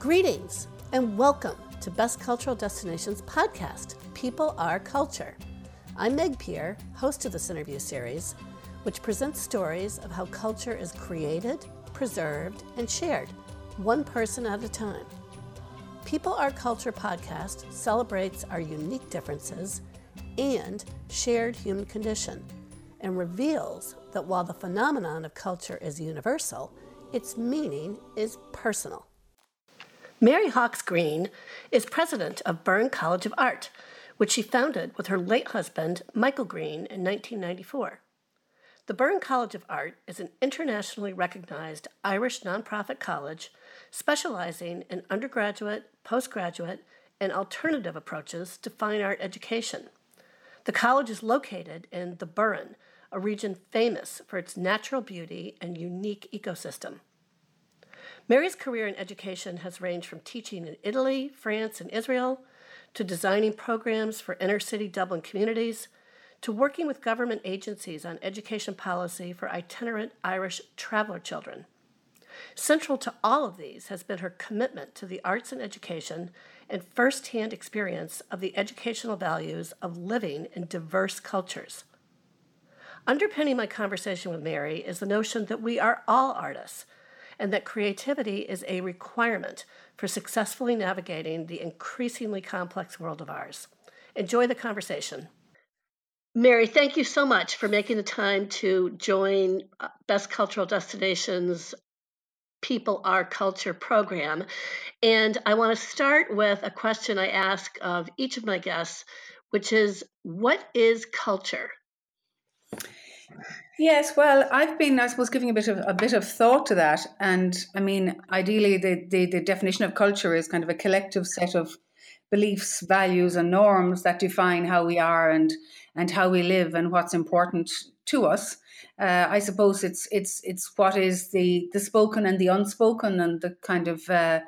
Greetings and welcome to Best Cultural Destinations podcast, People Are Culture. I'm Meg Peer, host of this interview series, which presents stories of how culture is created, preserved, and shared, one person at a time. People Are Culture podcast celebrates our unique differences and shared human condition and reveals that while the phenomenon of culture is universal, its meaning is personal. Mary Hawkes-Greene is president of Burren College of Art, which she founded with her late husband, Michael Greene, in 1994. The Burren College of Art is an internationally recognized Irish nonprofit college specializing in undergraduate, postgraduate, and alternative approaches to fine art education. The college is located in the Burren, a region famous for its natural beauty and unique ecosystem. Mary's career in education has ranged from teaching in Italy, France, and Israel, to designing programs for inner city Dublin communities, to working with government agencies on education policy for itinerant Irish traveler children. Central to all of these has been her commitment to the arts and education and firsthand experience of the educational values of living in diverse cultures. Underpinning my conversation with Mary is the notion that we are all artists and that creativity is a requirement for successfully navigating the increasingly complex world of ours. Enjoy the conversation. Mary, thank you so much for making the time to join uh, Best Cultural Destinations People Are Culture program. And I want to start with a question I ask of each of my guests, which is what is culture? Yes, well, I've been, I suppose, giving a bit of a bit of thought to that, and I mean, ideally, the, the the definition of culture is kind of a collective set of beliefs, values, and norms that define how we are and and how we live and what's important to us. Uh, I suppose it's it's it's what is the the spoken and the unspoken and the kind of uh,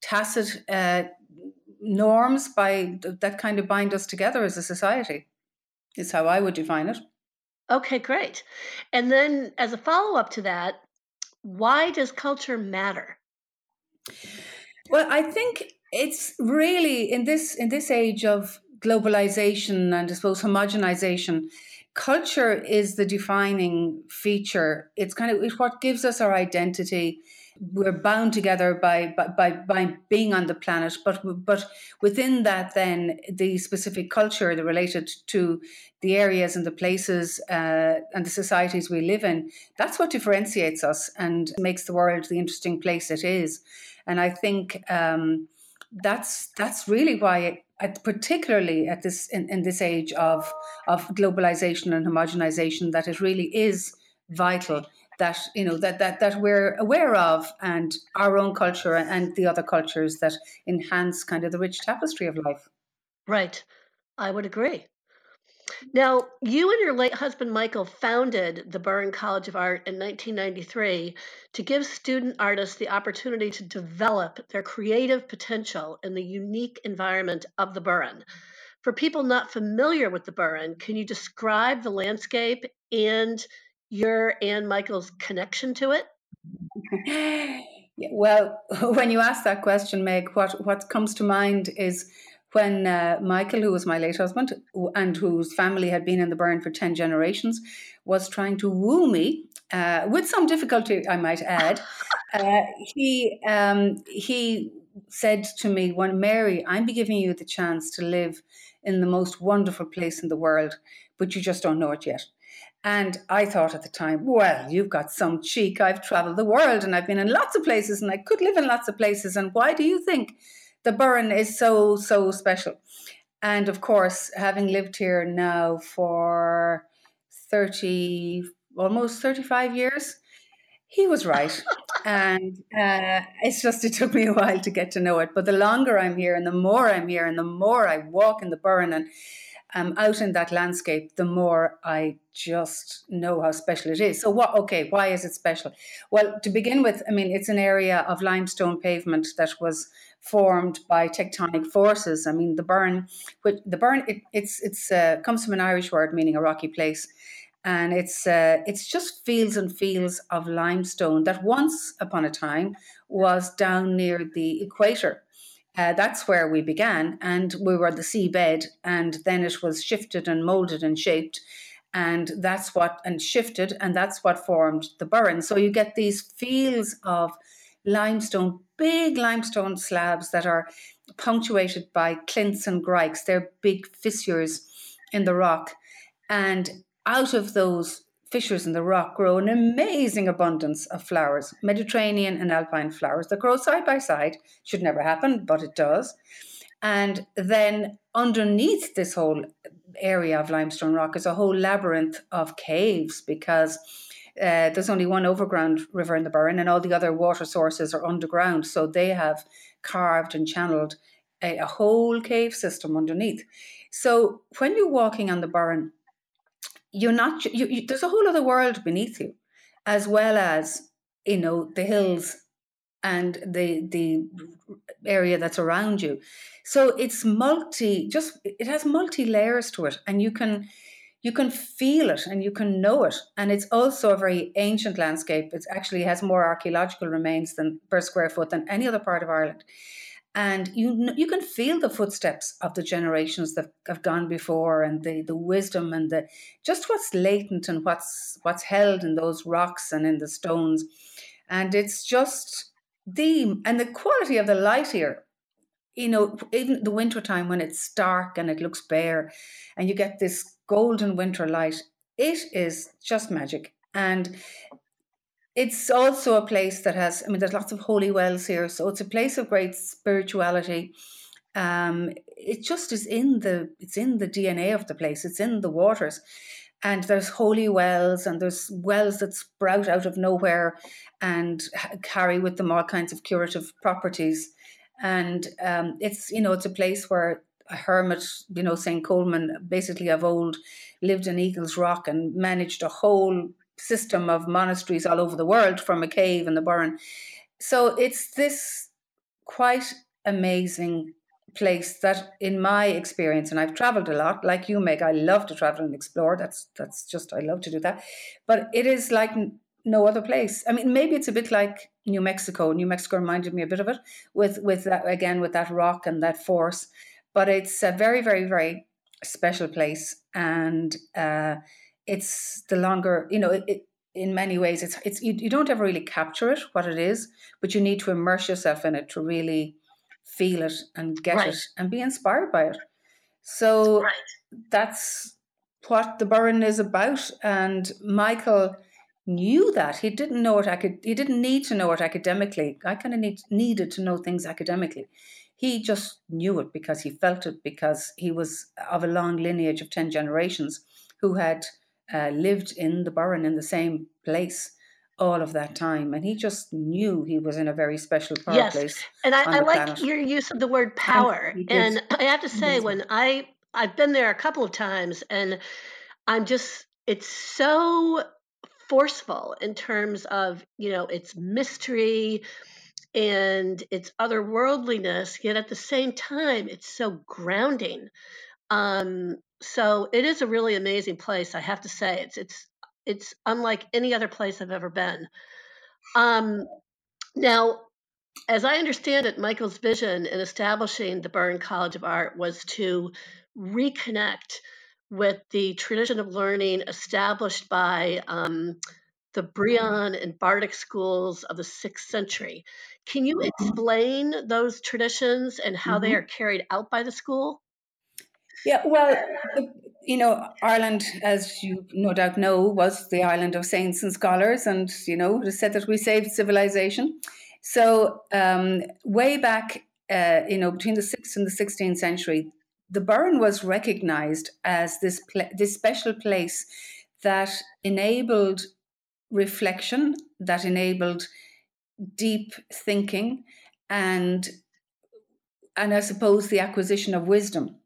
tacit uh, norms by that kind of bind us together as a society. Is how I would define it. Okay, great. And then as a follow up to that, why does culture matter? Well, I think it's really in this in this age of globalization and I suppose homogenization, culture is the defining feature. It's kind of it's what gives us our identity we're bound together by, by by being on the planet but but within that then the specific culture that related to the areas and the places uh, and the societies we live in that's what differentiates us and makes the world the interesting place it is. And i think um, that's that's really why at, particularly at this in, in this age of of globalization and homogenization that it really is vital that you know that that that we're aware of and our own culture and the other cultures that enhance kind of the rich tapestry of life. Right. I would agree. Now you and your late husband michael founded the Burren college of art in 1993 to give student artists the opportunity to develop their creative potential in the unique environment of the Burren for people not familiar with the Burren can you describe the landscape and your and Michael's connection to it? well, when you ask that question, Meg, what, what comes to mind is when uh, Michael, who was my late husband and whose family had been in the Burren for 10 generations, was trying to woo me, uh, with some difficulty, I might add. uh, he, um, he said to me, "When Mary, I'm giving you the chance to live in the most wonderful place in the world, but you just don't know it yet. And I thought at the time, well, you've got some cheek. I've traveled the world and I've been in lots of places and I could live in lots of places. And why do you think the Burren is so, so special? And of course, having lived here now for 30, almost 35 years, he was right. and uh, it's just, it took me a while to get to know it. But the longer I'm here and the more I'm here and the more I walk in the Burren and um, out in that landscape, the more I just know how special it is. So, what? Okay, why is it special? Well, to begin with, I mean, it's an area of limestone pavement that was formed by tectonic forces. I mean, the Burren, which the Burren, it, it's it's uh, comes from an Irish word meaning a rocky place, and it's uh, it's just fields and fields of limestone that once upon a time was down near the equator. Uh, that's where we began, and we were the seabed, and then it was shifted and molded and shaped, and that's what and shifted, and that's what formed the burren. So you get these fields of limestone, big limestone slabs that are punctuated by clints and grikes. They're big fissures in the rock, and out of those fissures in the rock grow an amazing abundance of flowers, Mediterranean and alpine flowers that grow side by side. Should never happen, but it does. And then underneath this whole area of limestone rock is a whole labyrinth of caves because uh, there's only one overground river in the Burren, and all the other water sources are underground. So they have carved and channeled a, a whole cave system underneath. So when you're walking on the Burren, you're not you, you, there's a whole other world beneath you as well as you know the hills and the the area that's around you. So it's multi just it has multi layers to it and you can you can feel it and you can know it. And it's also a very ancient landscape. It actually has more archaeological remains than per square foot than any other part of ireland and you you can feel the footsteps of the generations that have gone before and the the wisdom and the just what's latent and what's what's held in those rocks and in the stones. And it's just the and the quality of the light here you know even the winter time when it's dark and it looks bare and you get this golden winter light it is just magic. And it's also a place that has, I mean, there's lots of holy wells here. So it's a place of great spirituality. Um, it just is in the, it's in the DNA of the place. It's in the waters. And there's holy wells and there's wells that sprout out of nowhere and carry with them all kinds of curative properties. And um, it's, you know, it's a place where a hermit, you know, St. Colman, basically of old, lived in Eagles Rock and managed a whole system of monasteries all over the world from a cave in the Burren. So it's this quite amazing place that in my experience and I've traveled a lot like you Meg I love to travel and explore. That's that's just I love to do that. But it is like no other place. I mean maybe it's a bit like New Mexico. New Mexico reminded me a bit of it with with that again with that rock and that force. But it's a very very very special place and uh it's the longer you know it, it, in many ways it's it's you, you don't ever really capture it what it is but you need to immerse yourself in it to really feel it and get right. it and be inspired by it so right. that's what the burren is about and michael knew that he didn't know it I could he didn't need to know it academically i kind of need, needed to know things academically he just knew it because he felt it because he was of a long lineage of 10 generations who had uh, lived in the Burren in the same place all of that time. And he just knew he was in a very special yes. place and i, I like planet. your use of the word power. and, and i have to say when i i've been there a couple of times and i'm just it's so forceful in terms of you know its mystery and its otherworldliness yet at the same time it's so grounding. Um so it is a really amazing place. I have to say, it's it's it's unlike any other place I've ever been. Um, now, as I understand it, Michael's vision in establishing the Burren College of Art was to reconnect with the tradition of learning established by um, the Brehon and Bardic schools of the sixth century. Can you mm-hmm. explain those traditions and how mm-hmm. they are carried out by the school? Yeah, well, you know, Ireland, as you no doubt know, was the island of saints and scholars, and you know, it is said that we saved civilization. So, um, way back, uh, you know, between the sixth and the sixteenth century, the Burren was recognised as this pl- this special place that enabled reflection, that enabled deep thinking, and and I suppose the acquisition of wisdom.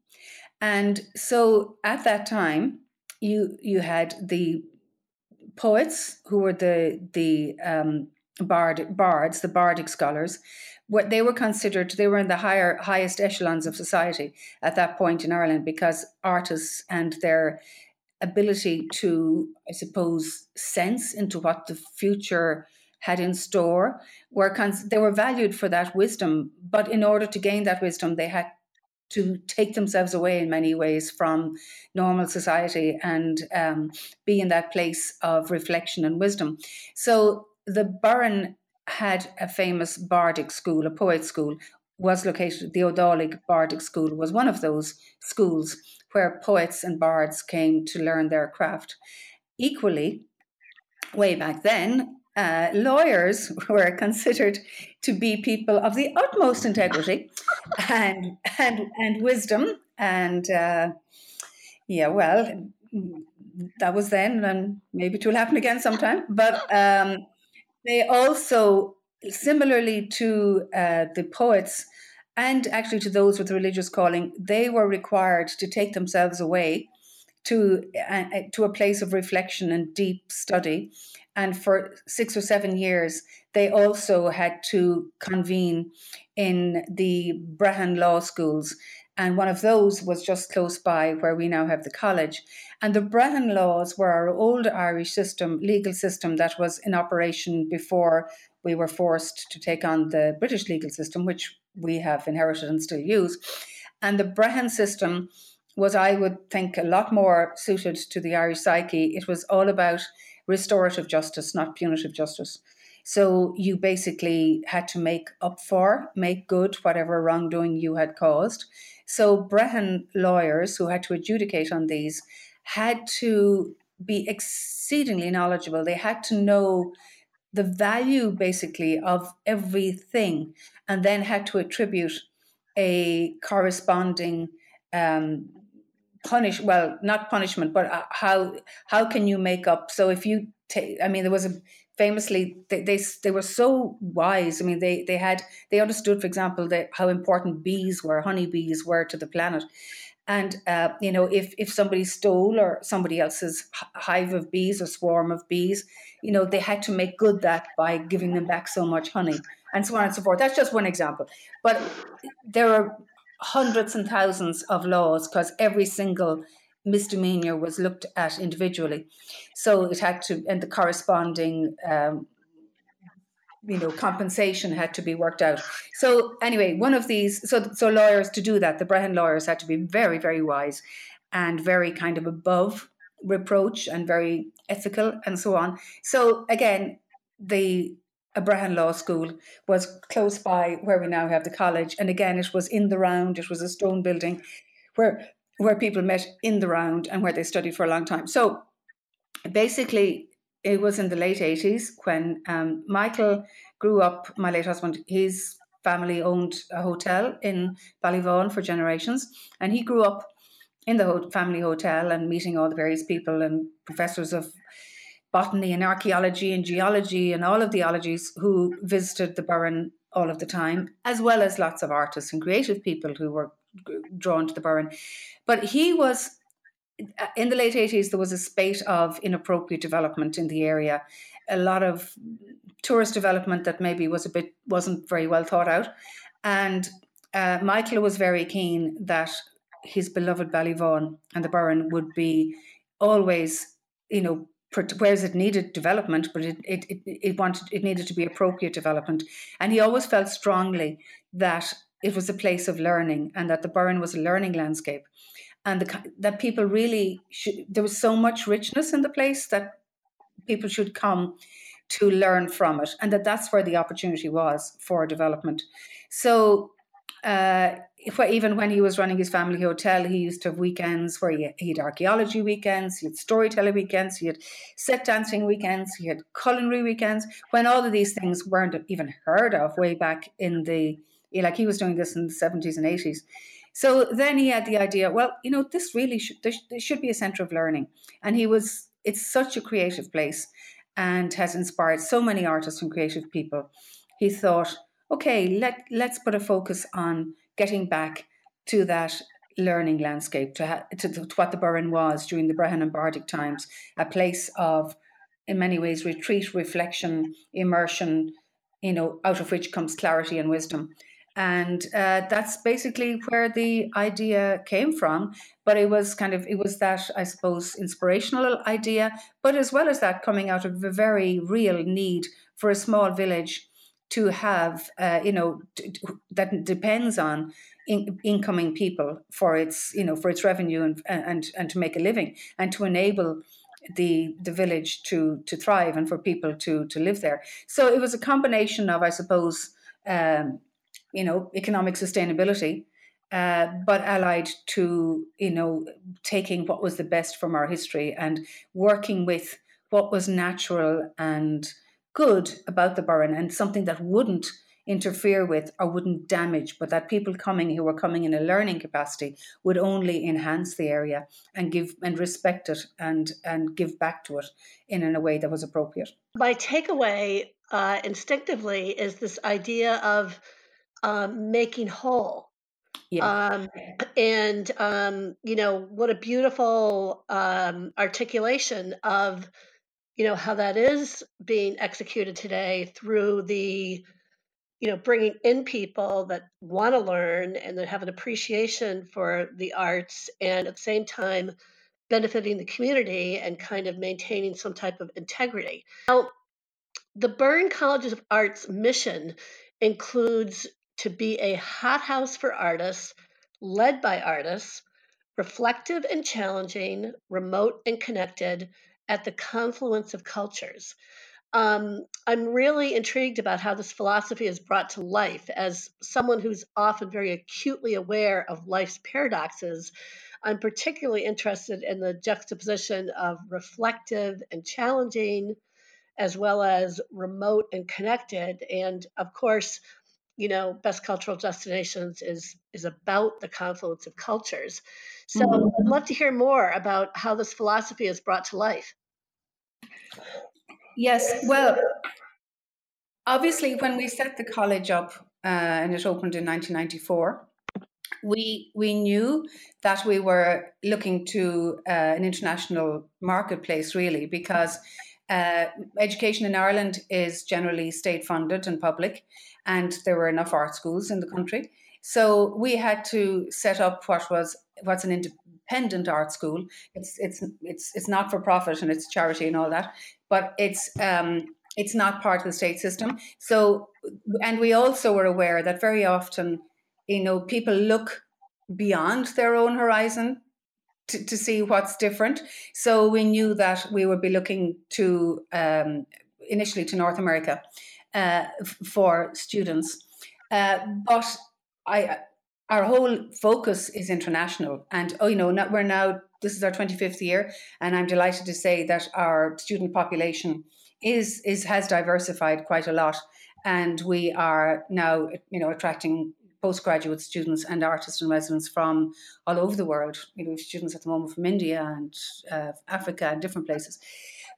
And so at that time, you you had the poets who were the the um, bard bards, the bardic scholars. What they were considered, they were in the higher highest echelons of society at that point in Ireland because artists and their ability to, I suppose, sense into what the future had in store were cons- they were valued for that wisdom but in order to gain that wisdom they had to take themselves away in many ways from normal society and um, be in that place of reflection and wisdom so the Burren had a famous bardic school a poet school was located the O'Dálaigh Bardic School was one of those schools where poets and bards came to learn their craft. Equally, way back then, uh, lawyers were considered to be people of the utmost integrity and and and wisdom. And uh, yeah well that was then and maybe it will happen again sometime. But um, they also similarly to uh, the poets and actually to those with religious calling they were required to take themselves away to uh, to a place of reflection and deep study and for six or seven years, they also had to convene in the Brehon law schools. And one of those was just close by where we now have the college. And the Brehon laws were our old Irish system, legal system that was in operation before we were forced to take on the British legal system, which we have inherited and still use. And the Brehon system was, I would think, a lot more suited to the Irish psyche. It was all about restorative justice, not punitive justice. So you basically had to make up for, make good whatever wrongdoing you had caused. So Brehon lawyers who had to adjudicate on these had to be exceedingly knowledgeable. They had to know the value basically of everything and then had to attribute a corresponding um, punish well not punishment but uh, how how can you make up? So if you take i mean there was a famously they, they they were so wise. I mean they they had they understood for example that how important bees were honeybees were to the planet. And uh, you know if if somebody stole or somebody else's hive of bees or swarm of bees you know they had to make good that by giving them back so much honey and so on and so forth. That's just one example. But there are hundreds and thousands of laws because every single misdemeanor was looked at individually. So it had to, and the corresponding, um, you know, compensation had to be worked out. So anyway, one of these, so so lawyers to do that, the Brehon lawyers had to be very, very wise, and very kind of above reproach and very ethical and so on. So again, the a Brehon Law School was close by where we now have the college. And again, it was in the round, it was a stone building where where people met in the round and where they studied for a long time. So basically, it was in the late 80s when um, Michael grew up, my late husband, his family owned a hotel in Ballyvaughan for generations. And he grew up in the family hotel and meeting all the various people and professors of botany and archaeology and geology and all of the ologies who visited the Burren all of the time, as well as lots of artists and creative people who were drawn to the Burren. But he was in the late 80s there was a spate of inappropriate development in the area a lot of tourist development that maybe was a bit wasn't very well thought out and uh, michael was very keen that his beloved ballyvaughan and the burren would be always you know whereas it needed development, but it, it, it, it wanted it needed to be appropriate development. And he always felt strongly that it was a place of learning and that the Burren was a learning landscape, and the, that people really should, there was so much richness in the place that people should come to learn from it, and that that's where the opportunity was for development. So. Uh, even when he was running his family hotel, he used to have weekends where he, had archaeology weekends, he had storytelling weekends, he had set dancing weekends, he had culinary weekends, when all of these things weren't even heard of way back in the, like he was doing this in the 70s and 80s. So then he had the idea, well, you know, this really should, there, should be a centre of learning. And he was, it's such a creative place and has inspired so many artists and creative people. He thought, okay, let, let's put a focus on getting back to that learning landscape, to, ha- to, to, what the Burren was during the Brehon and Bardic times, a place of, in many ways, retreat, reflection, immersion, you know, out of which comes clarity and wisdom. and uh, that's basically where the idea came from but it was kind of it was that i suppose inspirational idea but as well as that coming out of a very real need for a small village to have uh, you know t- t- that depends on in- incoming people for its you know for its revenue and and and to make a living and to enable the the village to to thrive and for people to to live there. So it was a combination of i suppose um, you know, economic sustainability, uh, but allied to, you know, taking what was the best from our history and working with what was natural and good about the Burren and something that wouldn't interfere with or wouldn't damage, but that people coming who were coming in a learning capacity would only enhance the area and give and respect it and and give back to it in, in a way that was appropriate. My takeaway uh, instinctively is this idea of um, making whole. Yeah. Um, and um, you know what a beautiful um, articulation of you know how that is being executed today through the you know bringing in people that want to learn and that have an appreciation for the arts and at the same time benefiting the community and kind of maintaining some type of integrity. Now, the Burren College of Arts mission includes to be a hothouse for artists, led by artists, reflective and challenging, remote and connected, at the confluence of cultures. Um, I'm really intrigued about how this philosophy is brought to life. As someone who's often very acutely aware of life's paradoxes, I'm particularly interested in the juxtaposition of reflective and challenging, as well as remote and connected. And of course, you know best cultural destinations is is about the confluence of cultures so mm-hmm. i'd love to hear more about how this philosophy is brought to life yes well obviously when we set the college up uh, and it opened in 1994 we we knew that we were looking to uh, an international marketplace really because uh, education in Ireland is generally state funded and public, and there were enough art schools in the country. So we had to set up what was what's an independent art school. It's it's it's it's not for profit and it's charity and all that, but it's um, it's not part of the state system. So and we also were aware that very often, you know, people look beyond their own horizon to, to see what's different. So we knew that we would be looking to um, initially to North America uh, for students. Uh, but I, our whole focus is international, and oh, you know, not, we're now this is our 25th year, and I'm delighted to say that our student population is is has diversified quite a lot, and we are now you know attracting postgraduate students and artists and residents from all over the world. You know, students at the moment from India and uh, Africa and different places.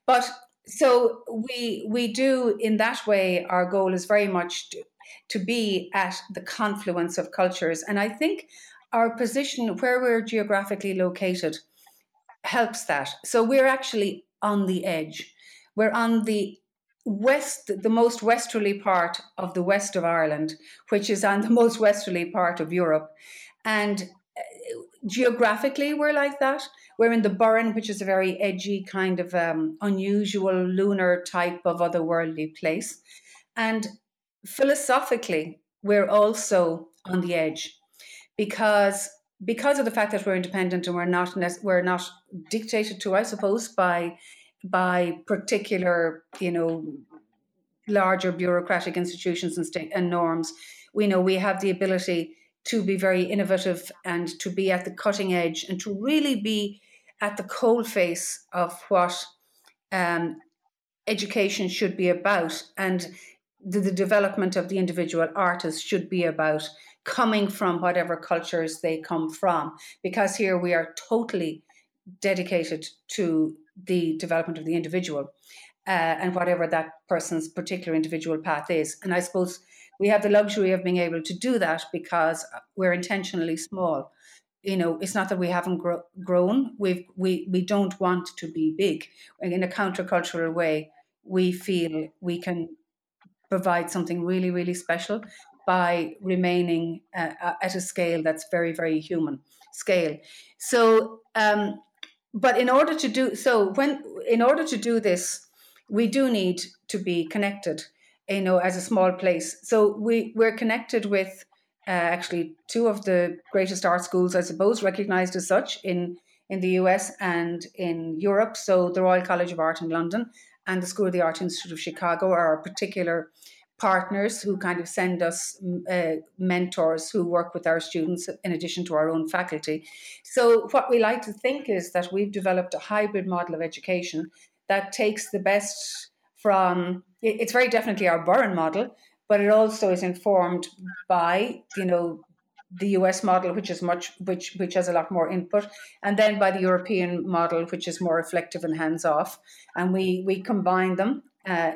But so we we do in that way our goal is very much to, to be at the confluence of cultures. And i think our position where we're geographically located helps that. So we're actually on the edge. We're on the west the most westerly part of the west of ireland which is on the most westerly part of europe. And geographically we're like that we're in the Burren, which is a very edgy, kind of um, unusual lunar type of otherworldly place. And philosophically, we're also on the edge because because of the fact that we're independent and we're not we're not dictated to, I suppose, by by particular, you know, larger bureaucratic institutions and and norms. We know we have the ability to be very innovative and to be at the cutting edge and to really be at the coal face of what um, education should be about and the, the development of the individual artist should be about coming from whatever cultures they come from. Because here we are totally dedicated to the development of the individual uh, and whatever that person's particular individual path is. And i suppose we have the luxury of being able to do that because we're intentionally small you know, it's not that we haven't gro- grown. We've we we don't want to be big. In a countercultural way, we feel we can provide something really really special by remaining uh, at a scale that's very, very human scale. So, um, but in order to do so, when in order to do this, we do need to be connected. You know, as a small place, so we we're connected with uh, actually two of the greatest art schools, I suppose, recognized as such in in the US and in Europe. So the Royal College of Art in London and the School of the Art Institute of Chicago are our particular partners who kind of send us uh, mentors who work with our students in addition to our own faculty. So, what we like to think is that we've developed a hybrid model of education that takes the best from it's very definitely our Burren model, but it also is informed by, you know, the US model, which is much which which has a lot more input, and then by the European model, which is more reflective and hands off, and we we combine them. Uh,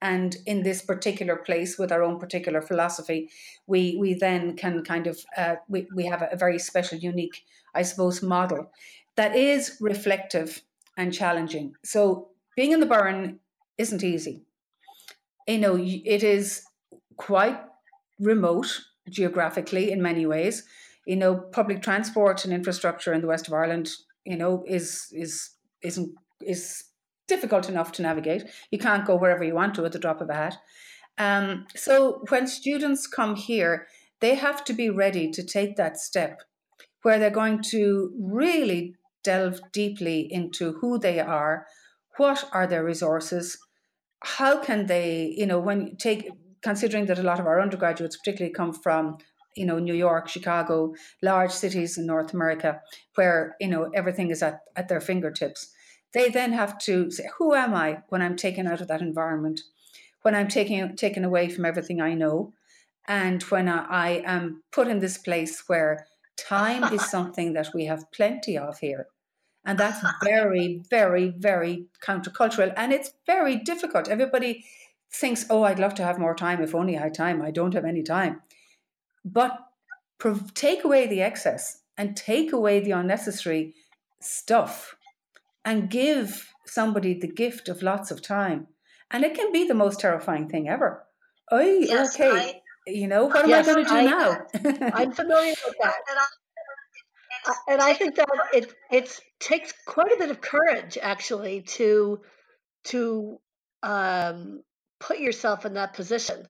and in this particular place with our own particular philosophy, we we then can kind of uh, we we have a, very special, unique, I suppose, model that is reflective and challenging. So being in the Burren isn't easy. You know, it is quite remote geographically in many ways. You know, public transport and infrastructure in the west of Ireland, you know, is is isn't is difficult enough to navigate. You can't go wherever you want to at the drop of a hat. Um, so when students come here, they have to be ready to take that step where they're going to really delve deeply into who they are, what are their resources, how can they, you know, when you take considering that a lot of our undergraduates particularly come from you know New York, Chicago, large cities in North America, where you know everything is at, at their fingertips. They then have to say, "Who am I when I'm taken out of that environment? When I'm taken taken away from everything I know, and when I, I am put in this place where time is something that we have plenty of here." And that's very, very, very countercultural. And it's very difficult. Everybody thinks, oh, I'd love to have more time if only I had time. I don't have any time. But take away the excess and take away the unnecessary stuff and give somebody the gift of lots of time. And it can be the most terrifying thing ever. Oh, yes, okay. I, you know, what yes, am I going to do I, now? I'm familiar with that. And I think that it it takes quite a bit of courage actually to to um, put yourself in that position.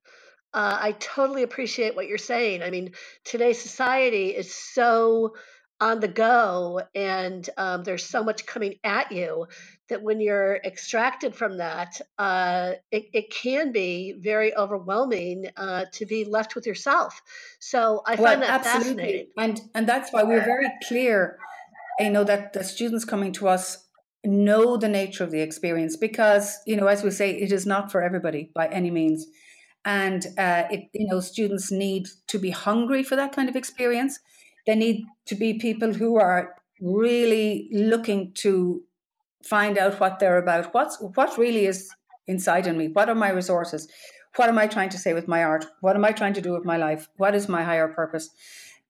Uh, I totally appreciate what you're saying. I mean, today's society is so on the go and um, there's so much coming at you that when you're extracted from that, uh, it, it, can be very overwhelming uh, to be left with yourself. So I well, find that absolutely. fascinating. And, and that's why we're very clear, you know, that the students coming to us know the nature of the experience because you know as we say it is not for everybody by any means and uh, it, you know students need to be hungry for that kind of experience they need to be people who are really looking to find out what they're about. What's what really is inside in me? What are my resources? What am i trying to say with my art? What am i trying to do with my life? What is my higher purpose?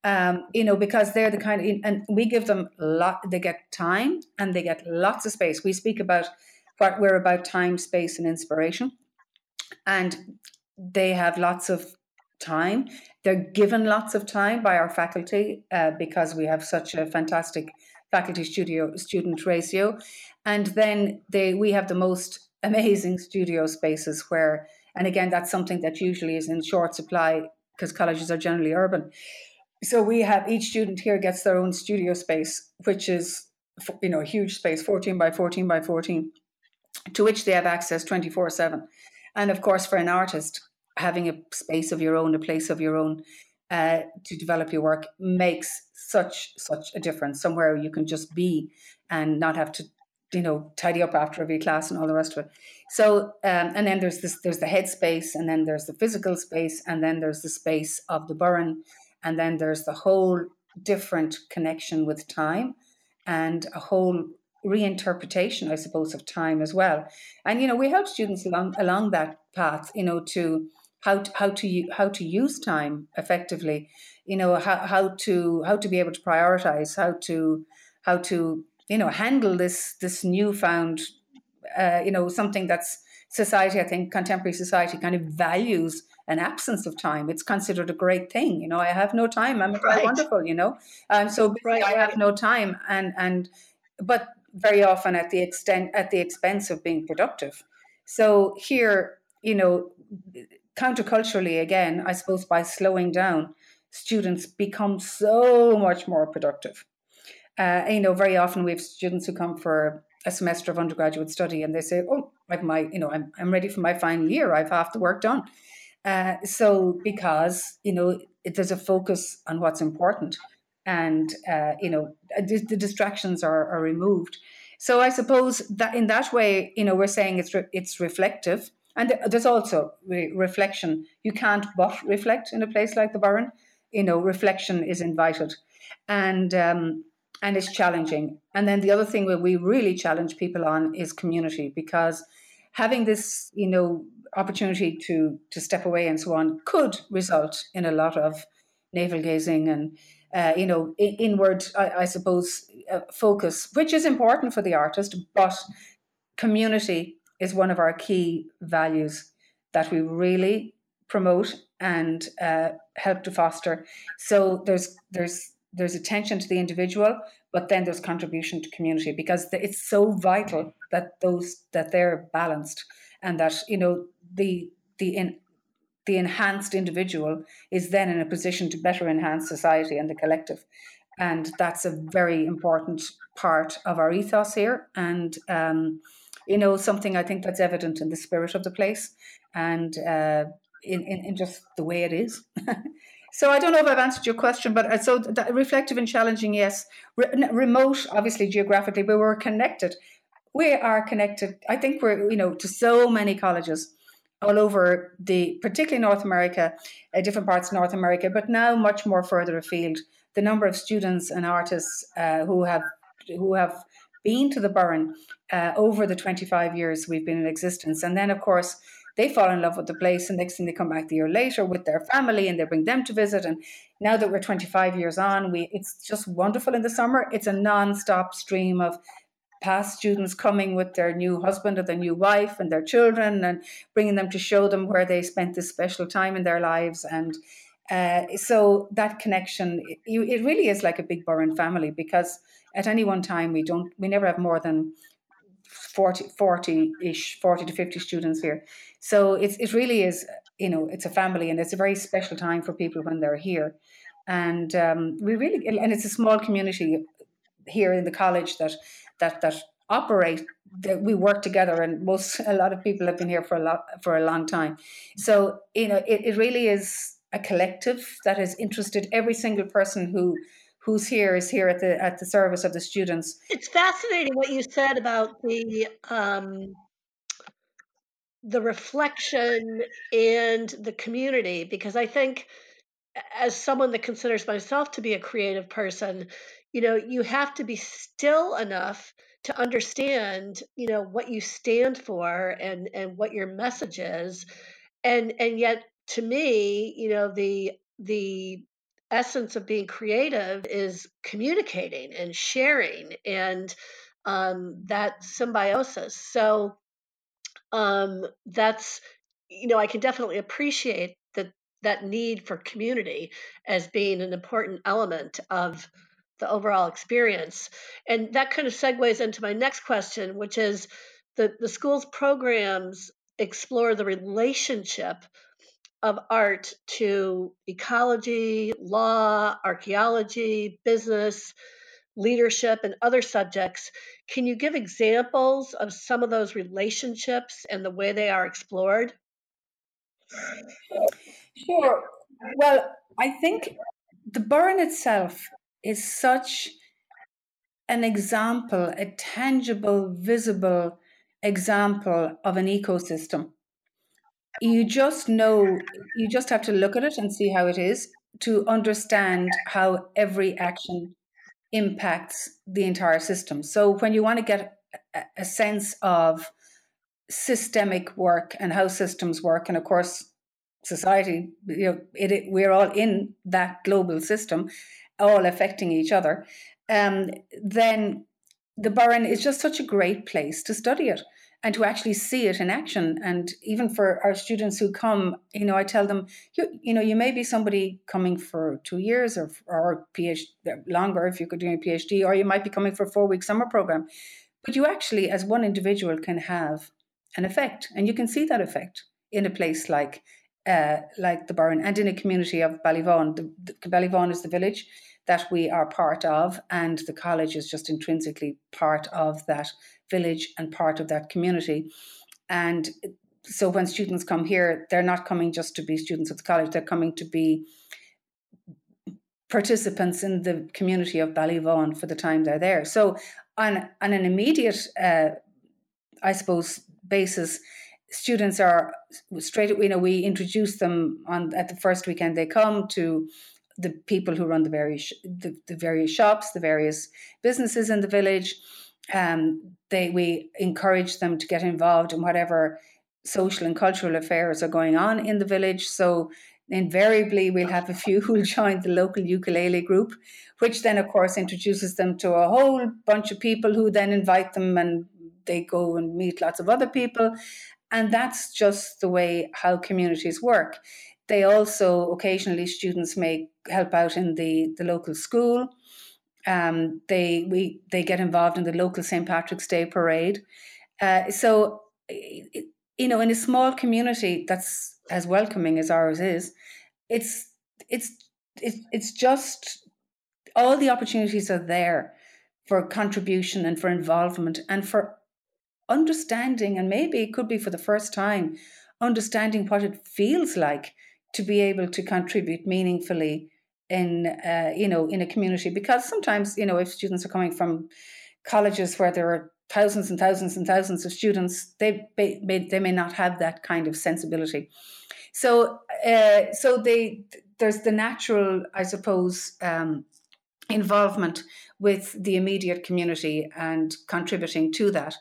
Um, you know, because they're the kind of, and we give them a lot, they get time and they get lots of space. We speak about what we're about time, space, and inspiration. And they have lots of time. They're given lots of time by our faculty uh, because we have such a fantastic faculty studio student ratio. And then they we have the most amazing studio spaces where, and again, that's something that usually is in short supply because colleges are generally urban so we have each student here gets their own studio space, which is you know a huge space, fourteen by fourteen by fourteen, to which they have access twenty four seven. And of course, for an artist, having a space of your own, a place of your own, uh, to develop your work makes such such a difference. Somewhere you can just be and not have to, you know, tidy up after every class and all the rest of it. So, um, and then there's this, there's the head space, and then there's the physical space, and then there's the space of the Burren and then there's the whole different connection with time and a whole reinterpretation, I suppose, of time as well. And you know, we help students along along that path, you know, to how to, how to how to use time effectively. You know, how how to how to be able to prioritize, how to how to you know handle this this newfound, uh, you know, something that's society, I think contemporary society kind of values an absence of time. It's considered a great thing. You know, I have no time. I'm right. wonderful. You know, um, so right, I have no time, and and but very often at the extent at the expense of being productive. So here, you know, counterculturally again, I suppose by slowing down, students become so much more productive. Uh, you know, very often we have students who come for a semester of undergraduate study and they say, "Oh, I've my, you know, I'm I'm ready for my final year. I've half the work done." Uh, so because you know it, there's a focus on what's important, and uh, you know the, the distractions are, are removed. So I suppose that in that way, you know, we're saying it's re- it's reflective, and there's also re- reflection. You can't but reflect in a place like the Burren. You know, reflection is invited, and um, and it's challenging. And then the other thing where we really challenge people on is community because having this, you know, opportunity to to step away and so on could result in a lot of navel gazing and uh, you know inward, I, I suppose, uh, focus, which is important for the artist, but community is one of our key values that we really promote and uh, help to foster. So there's there's there's attention to the individual, but then there's contribution to community because it's so vital that those that they're balanced and that you know the the in, the enhanced individual is then in a position to better enhance society and the collective and that's a very important part of our ethos here and um, you know something i think that's evident in the spirit of the place and uh, in, in, in just the way it is So I don't know if I've answered your question, but uh, so reflective and challenging, yes. Re- remote, obviously geographically, but we're connected. We are connected. I think we're you know to so many colleges all over the, particularly North America, uh, different parts of North America, but now much more further afield. The number of students and artists uh, who have who have been to the Burren uh, over the 25 years we've been in existence, and then of course they fall in love with the place, and next thing they come back the year later with their family, and they bring them to visit. And now that we're 25 years on, we it's just wonderful in the summer. It's a non-stop stream of past students coming with their new husband or their new wife and their children, and bringing them to show them where they spent this special time in their lives and. Uh, so that connection, it, it really is like a big Burren family because at any one time we don't, we never have more than 40, 40-ish, 40 to 50 students here. So it's, it really is, you know, it's a family and it's a very special time for people when they're here. And um, we really, and it's a small community here in the college that, that, that operate that we work together and most a lot of people have been here for a lot for a long time so you know it, it really is a collective that is interested every single person who who's here is here at the at the service of the students. It's fascinating what you said about the um, the reflection and the community because I think as someone that considers myself to be a creative person, you know, you have to be still enough to understand, you know, what you stand for and and what your message is. And and yet to me, you know, the the essence of being creative is communicating and sharing and um, that symbiosis. So um, that's you know I can definitely appreciate that that need for community as being an important element of the overall experience. And that kind of segues into my next question, which is the, the school's programs explore the relationship of art to ecology, law, archaeology, business, leadership, and other subjects. Can you give examples of some of those relationships and the way they are explored? Sure. Well, I think the Burren itself is such an example, a tangible, visible example of an ecosystem you just know you just have to look at it and see how it is to understand how every action impacts the entire system. So when you want to get a sense of systemic work and how systems work and of course society you know it, it, we're all in that global system all affecting each other um, then the Burren is just such a great place to study it and to actually see it in action. And even for our students who come, you know, I tell them, you, you know, you may be somebody coming for two years or or PhD longer if you're doing a PhD, or you might be coming for a four week summer program, but you actually, as one individual, can have an effect, and you can see that effect in a place like. Uh, like the Burren and in a community of Ballyvaughan. The, the, Ballyvaughan is the village that we are part of, and the college is just intrinsically part of that village and part of that community. And so when students come here, they're not coming just to be students of the college, they're coming to be participants in the community of Ballyvaughan for the time they're there. So on, on an immediate, uh, I suppose, basis, students are straight you know we introduce them on at the first weekend they come to the people who run the various the, the various shops the various businesses in the village um, they we encourage them to get involved in whatever social and cultural affairs are going on in the village. So invariably we'll have a few who'll join the local ukulele group, which then of course introduces them to a whole bunch of people who then invite them and they go and meet lots of other people. And that's just the way how communities work. They also occasionally students may help out in the, the local school um, they we they get involved in the local St Patrick's Day parade. Uh, so, you know, in a small community that's as welcoming as ours is, it's it's it's it's just all the opportunities are there for contribution and for involvement and for understanding and maybe it could be for the first time understanding what it feels like to be able to contribute meaningfully in uh, you know in a community. Because sometimes you know if students are coming from colleges where there are thousands and thousands and thousands of students they may, they may not have that kind of sensibility. So uh, so they there's the natural i suppose um, involvement with the immediate community and contributing to that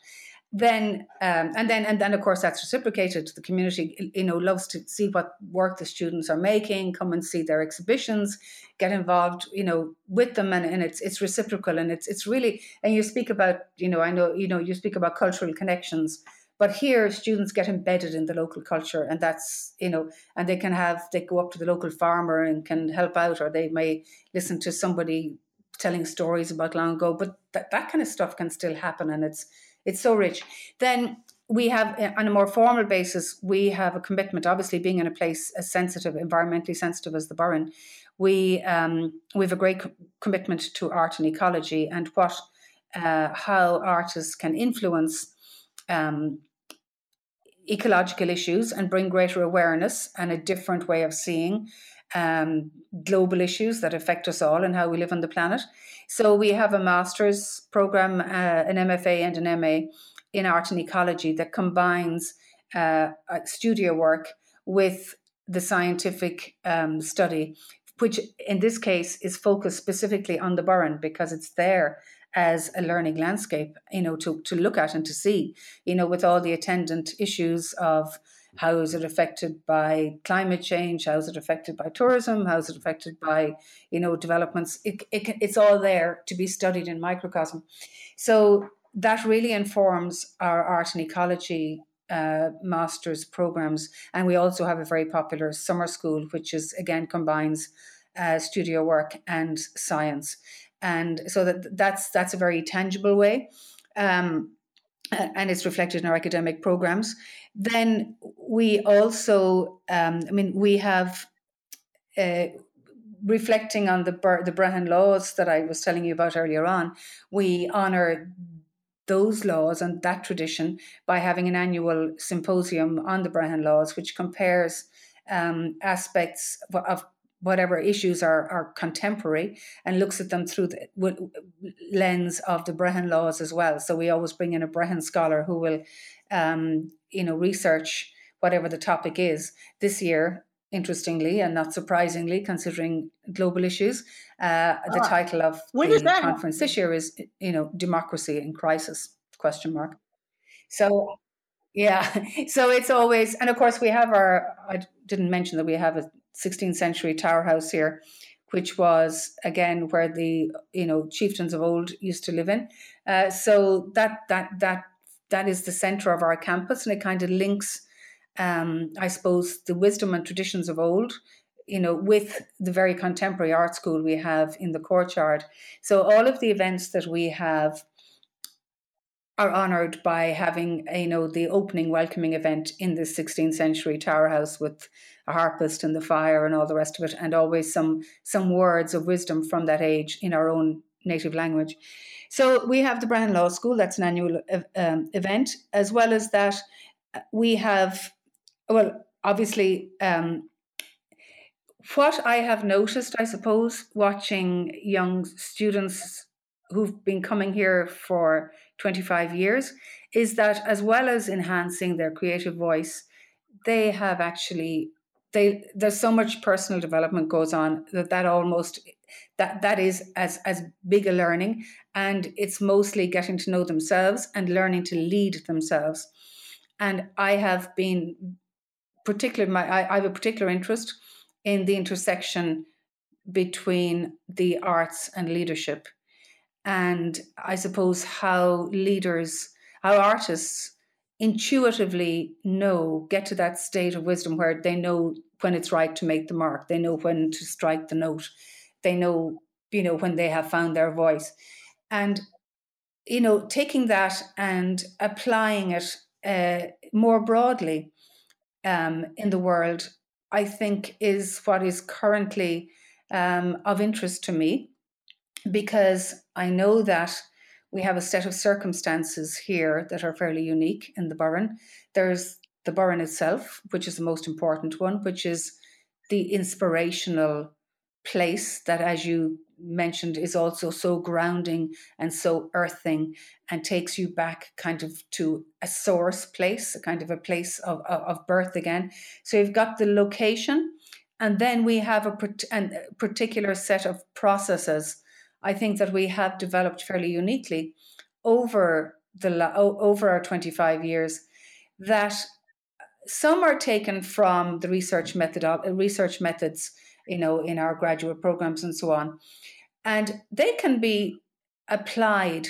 then um, and then and then of course that's reciprocated the community you know loves to see what work the students are making come and see their exhibitions get involved you know with them and, and it's it's reciprocal and it's it's really and you speak about you know i know you know you speak about cultural connections but here students get embedded in the local culture and that's you know and they can have they go up to the local farmer and can help out or they may listen to somebody telling stories about long ago but that, that kind of stuff can still happen and it's it's so rich. Then we have, uh, on a more formal basis, we have a commitment. Obviously, being in a place as sensitive, environmentally sensitive as the Burren, we um, we have a great co- commitment to art and ecology and what uh, how artists can influence um, ecological issues and bring greater awareness and a different way of seeing um, global issues that affect us all and how we live on the planet. So we have a master's program, uh, an MFA and an MA in art and ecology that combines uh, studio work with the scientific um, study, which in this case is focused specifically on the Burren because it's there as a learning landscape, you know, to, to look at and to see, you know, with all the attendant issues of how is it affected by climate change? How is it affected by tourism? How is it affected by, you know, developments? It, it, it's all there to be studied in microcosm. So that really informs our art and ecology uh, master's programs. And we also have a very popular summer school, which is again combines uh, studio work and science. And so that that's that's a very tangible way. Um, and it's reflected in our academic programs. Then we also, um, I mean, we have uh, reflecting on the the Brehon laws that I was telling you about earlier on. We honour those laws and that tradition by having an annual symposium on the Brehon laws, which compares um, aspects of whatever issues are, are contemporary and looks at them through the lens of the Brehon laws as well. So we always bring in a Brehon scholar who will, um, you know, research whatever the topic is. This year, interestingly and not surprisingly, considering global issues, uh, the ah, title of the conference this year is, you know, democracy in crisis? Question mark. So yeah, so it's always, and of course we have our. I didn't mention that we have a 16th century tower house here, which was again where the you know chieftains of old used to live in. Uh, so that that that that is the center of our campus, and it kind of links, um, I suppose, the wisdom and traditions of old you know, with the very contemporary art school we have in the courtyard. So all of the events that we have are honoured by having, you know, the opening welcoming event in this 16th century tower house with a harpist and the fire and all the rest of it, and always some some words of wisdom from that age in our own native language. So we have the Brehon Law School, that's an annual um, event, as well as that we have, well, obviously, um, what I have noticed, I suppose, watching young students who've been coming here for 25 years, is that as well as enhancing their creative voice, they have actually they there's so much personal development goes on that that almost that that is as as big a learning and it's mostly getting to know themselves and learning to lead themselves and i have been particularly my I, I have a particular interest in the intersection between the arts and leadership. And I suppose how leaders, how artists intuitively know, get to that state of wisdom where they know when it's right to make the mark, they know when to strike the note, they know, you know, when they have found their voice. And, you know, taking that and applying it uh, more broadly um, in the world I think is what is currently um, of interest to me because I know that we have a set of circumstances here that are fairly unique in the Burren. There's the Burren itself, which is the most important one, which is the inspirational place that, as you mentioned is also so grounding and so earthing and takes you back kind of to a source place, a kind of a place of, of, of birth again. So you've got the location, and then we have a, a uh, particular set of processes. I think that we have developed fairly uniquely over the over our 25 years that some are taken from the research method research methods you know, in our graduate programs and so on. And they can be applied,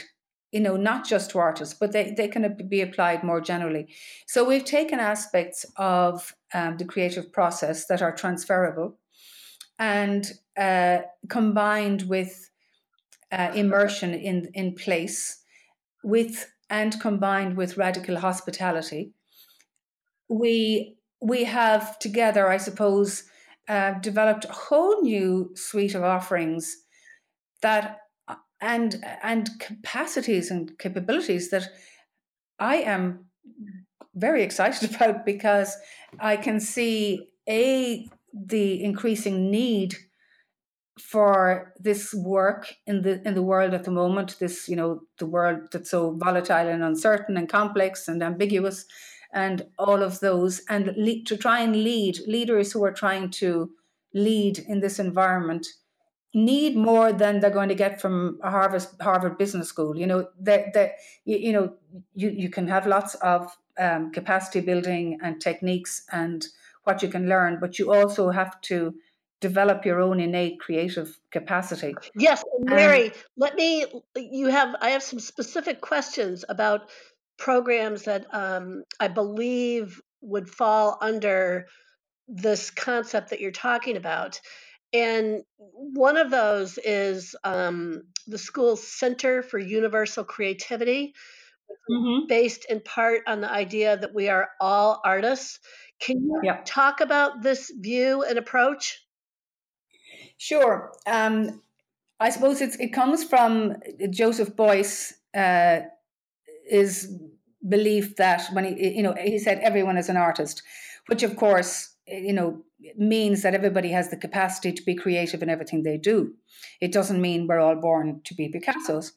you know, not just to artists, but they, they can be applied more generally. So we've taken aspects of um, the creative process that are transferable and uh, combined with uh, immersion in, in place with and combined with radical hospitality we we have together i suppose uh, developed a whole new suite of offerings that uh, and and capacities and capabilities that I am very excited about because I can see a the increasing need for this work in the in the world at the moment this you know the world that's so volatile and uncertain and complex and ambiguous and all of those, and le- to try and lead leaders who are trying to lead in this environment need more than they're going to get from a Harvard Harvard Business School. You know that that you, you, know you you can have lots of um, capacity building and techniques and what you can learn, but you also have to develop your own innate creative capacity. Yes, Mary, um, let me. You have I have some specific questions about programs that um, I believe would fall under this concept that you're talking about. And one of those is um, the school's Center for Universal Creativity, mm-hmm. based in part on the idea that we are all artists. Can you yep. talk about this view and approach? Sure. Um, I suppose it comes from Joseph Beuys. uh, is belief that when he you know he said everyone is an artist which of course you know means that everybody has the capacity to be creative in everything they do. It doesn't mean we're all born to be picassos.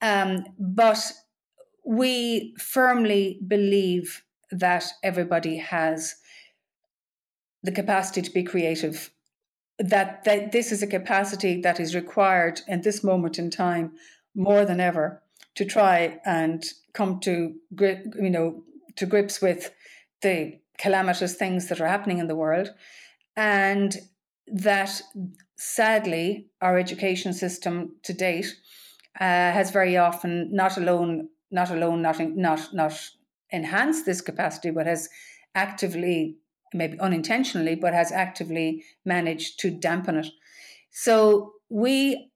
Um, but we firmly believe that everybody has the capacity to be creative that, that this is a capacity that is required in this moment in time more than ever to try and come to grip, you know, to grips with the calamitous things that are happening in the world, and that sadly our education system to date uh, has very often not alone not alone not not not enhanced this capacity, but has actively, maybe unintentionally, but has actively managed to dampen it. So we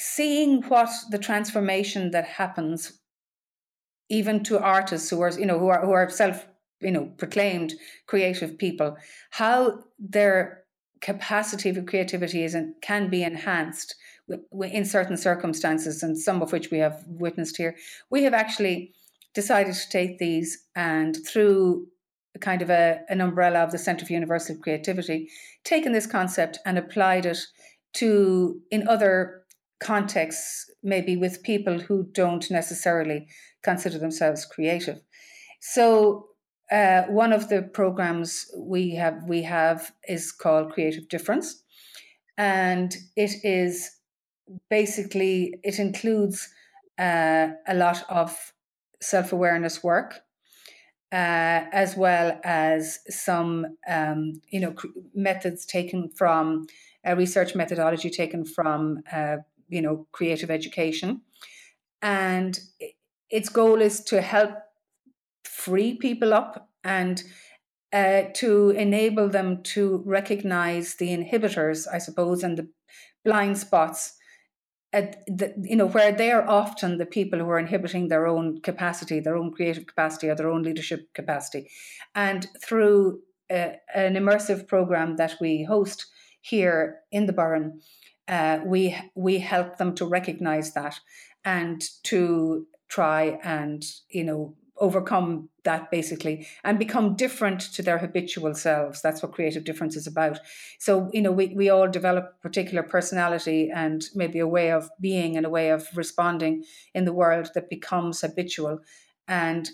seeing what the transformation that happens even to artists who are you know who are who are self you know proclaimed creative people how their capacity for creativity is and can be enhanced in certain circumstances and some of which we have witnessed here. We have actually decided to take these and through kind of a, an umbrella of the Centre for Universal Creativity, taken this concept and applied it to in other contexts, maybe with people who don't necessarily consider themselves creative. So uh, one of the programs we have we have is called Creative Difference, and it is basically it includes uh, a lot of self awareness work. Uh, as well as some, um, you know, methods taken from a research methodology taken from, uh, you know, creative education, and its goal is to help free people up and uh, to enable them to recognize the inhibitors, I suppose, and the blind spots at the, you know where they are often the people who are inhibiting their own capacity their own creative capacity or their own leadership capacity. And through a, an immersive program that we host here in the Burren uh, we we help them to recognize that and to try and you know overcome that basically and become different to their habitual selves. That's what creative difference is about. So, you know, we, we all develop particular personality and maybe a way of being and a way of responding in the world that becomes habitual and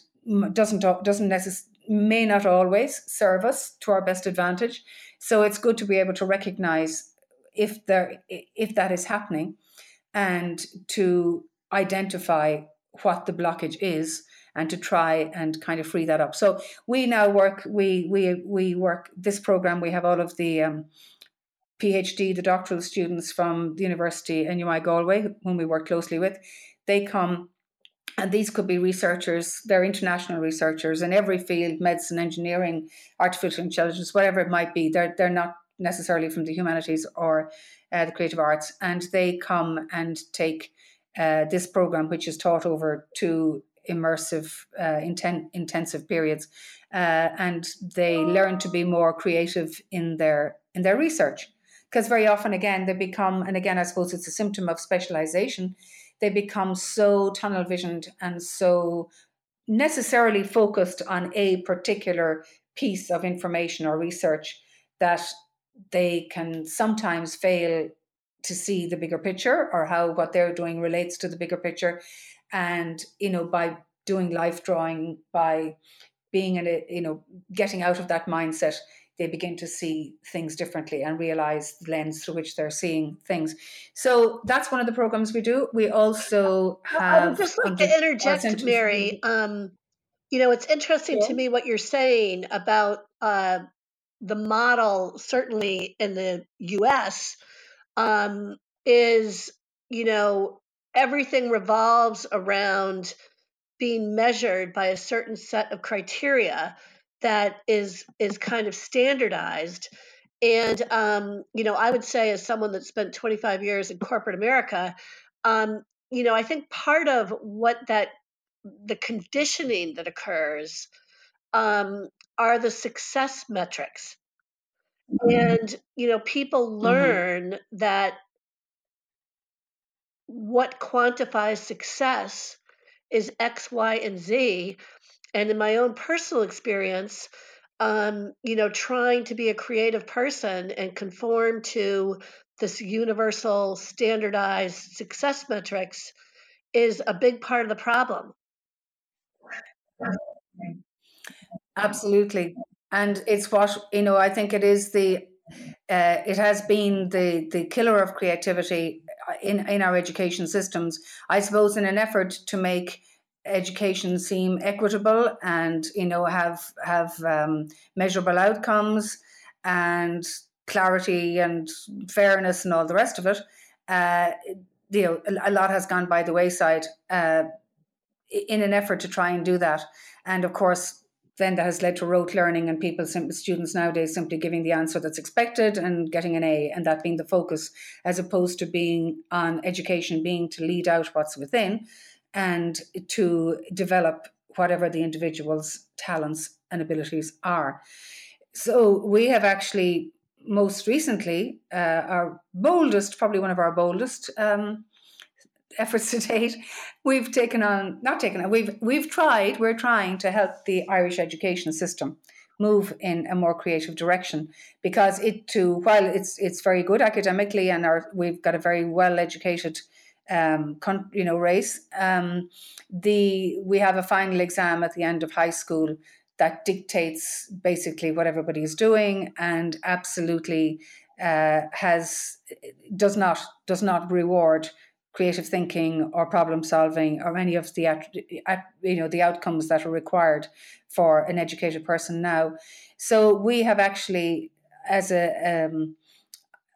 doesn't doesn't necessarily may not always serve us to our best advantage. So it's good to be able to recognize if there if that is happening and to identify what the blockage is and to try and kind of free that up. So we now work, we we we work this program. We have all of the um, PhD, the doctoral students from the University NUI Galway, whom we work closely with. They come and these could be researchers, they're international researchers in every field, medicine, engineering, artificial intelligence, whatever it might be. They're, they're not necessarily from the humanities or uh, the creative arts. And they come and take uh, this program, which is taught over two immersive, uh, inten- intensive periods, uh, and they learn to be more creative in their in their research. Because very often, again, they become, and again, I suppose it's a symptom of specialization. They become so tunnel visioned and so necessarily focused on a particular piece of information or research that they can sometimes fail to see the bigger picture or how what they're doing relates to the bigger picture and you know by doing life drawing by being in a you know getting out of that mindset they begin to see things differently and realize the lens through which they're seeing things. So that's one of the programs we do. We also have. I would just like to interject, Mary. Um, you know, it's interesting yeah. to me what you're saying about uh, the model, certainly in the U.S., um, is you know everything revolves around being measured by a certain set of criteria that is is kind of standardized and um, you know i would say as someone that spent 25 years in corporate america um, you know i think part of what that the conditioning that occurs um, are the success metrics mm-hmm. and you know people mm-hmm. learn mm-hmm. that what quantifies success is X, Y, and Z. And in my own personal experience, um, you know, trying to be a creative person and conform to this universal standardized success metrics is a big part of the problem. Absolutely. And it's what, you know, I think it is the, uh, it has been the, the killer of creativity in, in our education systems, I suppose, in an effort to make education seem equitable and you know have have um, measurable outcomes and clarity and fairness and all the rest of it. Uh, you know, a, lot has gone by the wayside uh, in an effort to try and do that. And of course, then that has led to rote learning and people, students nowadays simply giving the answer that's expected and getting an A, and that being the focus, as opposed to being on education being to lead out what's within and to develop whatever the individual's talents and abilities are. So we have actually most recently uh, our boldest, probably one of our boldest um, efforts to date, we've taken on not taken on we've we've tried we're trying to help the Irish education system move in a more creative direction because it too while it's it's very good academically and our we've got a very well educated um, con, you know race um, the we have a final exam at the end of high school that dictates basically what everybody is doing and absolutely uh, has does not does not reward creative thinking or problem solving or any of the you know the outcomes that are required for an educated person now. So we have actually, as a um,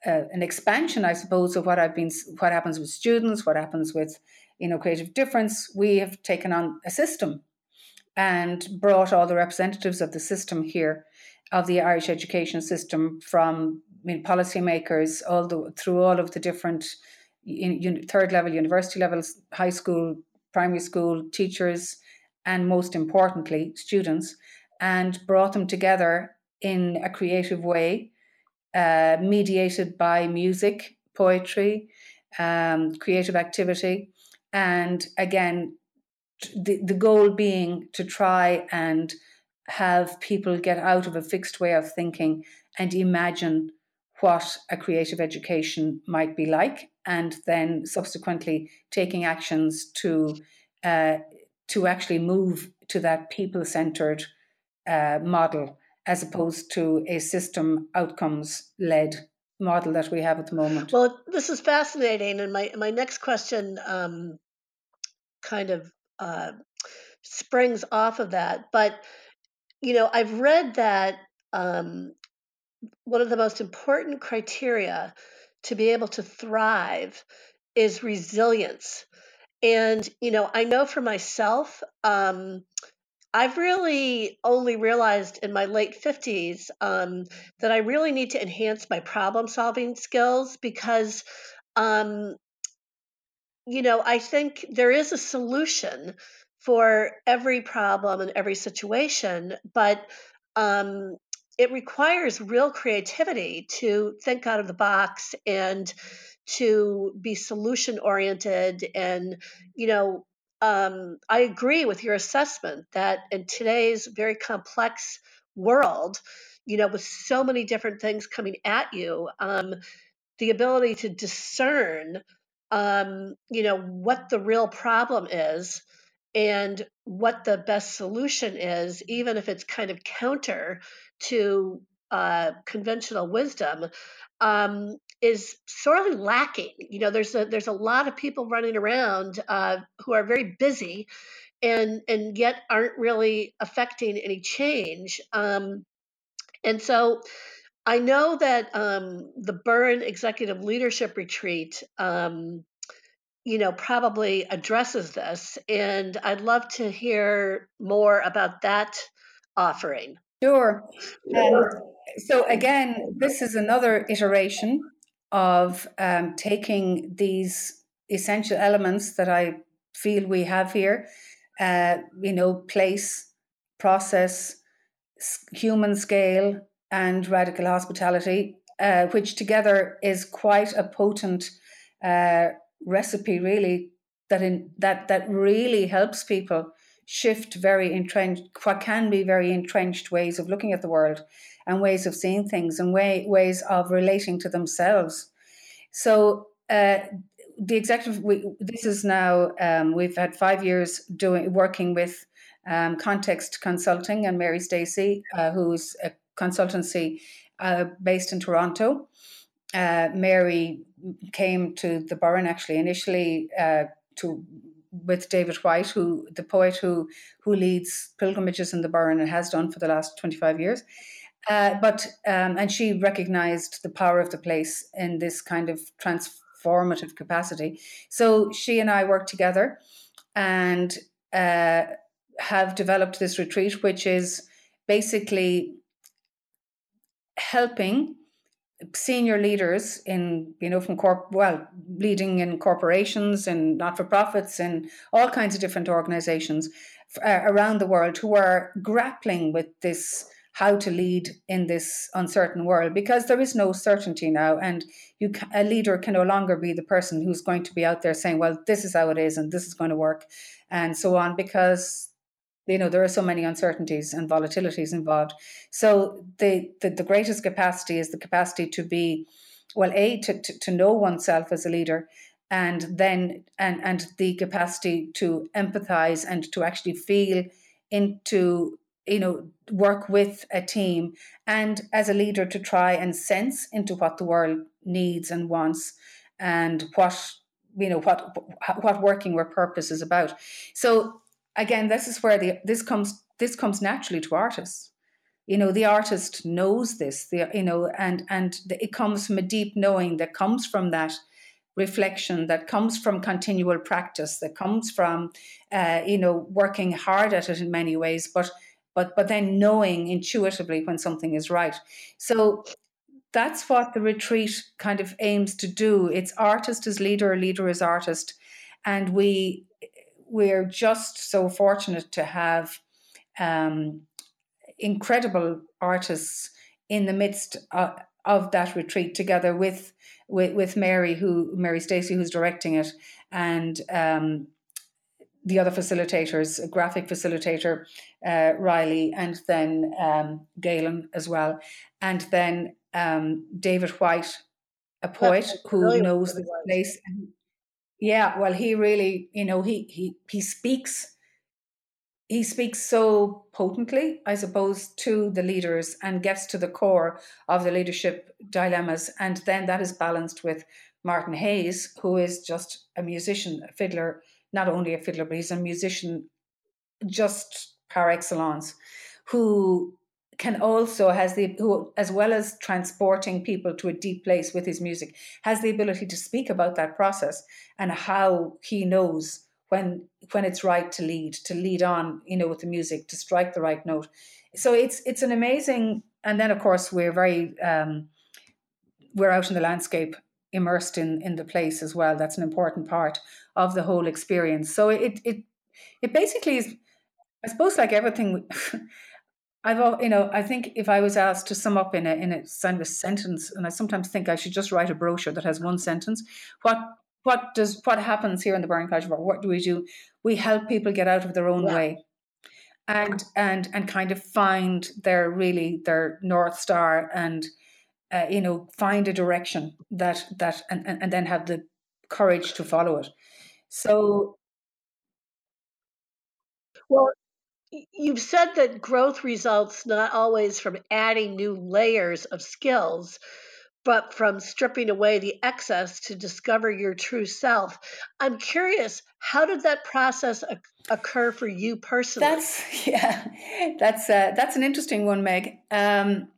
uh, an expansion, I suppose, of what I've been, what happens with students, what happens with you know creative difference. We have taken on a system and brought all the representatives of the system here, of the Irish education system, from I mean, policymakers all the through all of the different in, third level, university levels, high school, primary school, teachers, and most importantly, students, and brought them together in a creative way, uh, mediated by music, poetry, um, creative activity, and again, the, the goal being to try and have people get out of a fixed way of thinking and imagine what a creative education might be like, and then subsequently taking actions to uh, to actually move to that people centered uh, model as opposed to a system outcomes led model that we have at the moment. Well, this is fascinating, and my my next question um, kind of uh, springs off of that, but you know, I've read that um, one of the most important criteria to be able to thrive is resilience. And, you know, I know for myself, um, I've really only realized in my late 50s um, that I really need to enhance my problem solving skills because, um, you know, I think there is a solution for every problem and every situation, but um, it requires real creativity to think out of the box and to be solution oriented. And you know um, i agree with your assessment that in today's very complex world you know with so many different things coming at you um, the ability to discern um, you know what the real problem is and what the best solution is, even if it's kind of counter to uh, conventional wisdom, um, is sorely lacking. You know, there's a there's a lot of people running around uh, who are very busy, and and yet aren't really affecting any change. Um, and so, I know that um, the Burren Executive Leadership Retreat um, you know, probably addresses this. And I'd love to hear more about that offering. Sure. So, again, this is another iteration of um, taking these essential elements that I feel we have here, uh, you know, place, process, human scale, and radical hospitality, uh, which together is quite a potent uh, recipe really that in that that really helps people shift very entrenched what can be very entrenched ways of looking at the world and ways of seeing things and way, ways of relating to themselves. So uh, the executive we, this is now um, we've had five years doing working with um, context consulting and mary stacey uh, who's a consultancy uh, based in toronto. Uh, Mary came to the Burren actually initially uh, to with David Whyte, who the poet who who leads pilgrimages in the Burren and has done for the last twenty five years. Uh, but um, and she recognised the power of the place in this kind of transformative capacity. So she and I worked together and uh, have developed this retreat, which is basically helping senior leaders in you know from corp well leading in corporations and not for profits and all kinds of different organizations uh, around the world who are grappling with this how to lead in this uncertain world because there is no certainty now and you a leader can no longer be the person who's going to be out there saying well this is how it is and this is going to work and so on because you know there are so many uncertainties and volatilities involved. So the the, the greatest capacity is the capacity to be well a to, to, to know oneself as a leader and then and and the capacity to empathize and to actually feel into you know work with a team and as a leader to try and sense into what the world needs and wants and what you know what what working with purpose is about. So again, this is where the this comes this comes naturally to artists. You know, the artist knows this. The, you know, and and it comes from a deep knowing that comes from that reflection, that comes from continual practice, that comes from uh, you know working hard at it in many ways, but but but then knowing intuitively when something is right. So that's what the retreat kind of aims to do. It's artist as leader, leader as artist, and we we're just so fortunate to have um, incredible artists in the midst of, of that retreat together with, with, with Mary, who Mary Stacey, who's directing it, and um, the other facilitators, a graphic facilitator, uh, Riley, and then um, Galen as well, and then um, David Whyte, a poet who knows the place. Yeah, well, he really, you know, he he he speaks he speaks so potently, I suppose, to the leaders and gets to the core of the leadership dilemmas. And then that is balanced with Martin Hayes, who is just a musician, a fiddler, not only a fiddler, but he's a musician just par excellence, who can also has the who as well as transporting people to a deep place with his music has the ability to speak about that process and how he knows when when it's right to lead to lead on you know with the music to strike the right note. So it's it's an amazing and then of course we're very um, we're out in the landscape immersed in in the place as well. That's an important part of the whole experience. So it it it basically is i suppose like everything I've, you know, I think if I was asked to sum up in a in a kind of a sentence, and I sometimes think I should just write a brochure that has one sentence. What what does what happens here in the Burren College? What do we do? We help people get out of their own yeah. way, and and and kind of find their really their north star, and uh, you know, find a direction that that and, and and then have the courage to follow it. So well, You've said that growth results not always from adding new layers of skills, but from stripping away the excess to discover your true self. I'm curious, how did that process occur for you personally? That's yeah, that's uh, that's an interesting one, Meg. Um,